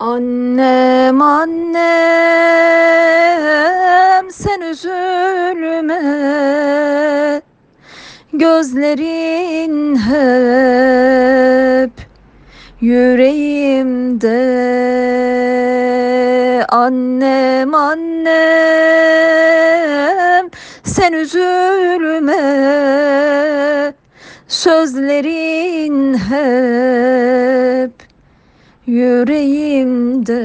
Annem annem sen üzülme. Gözlerin hep yüreğimde. Annem annem sen üzülme. Sözlerin hep yüreğimde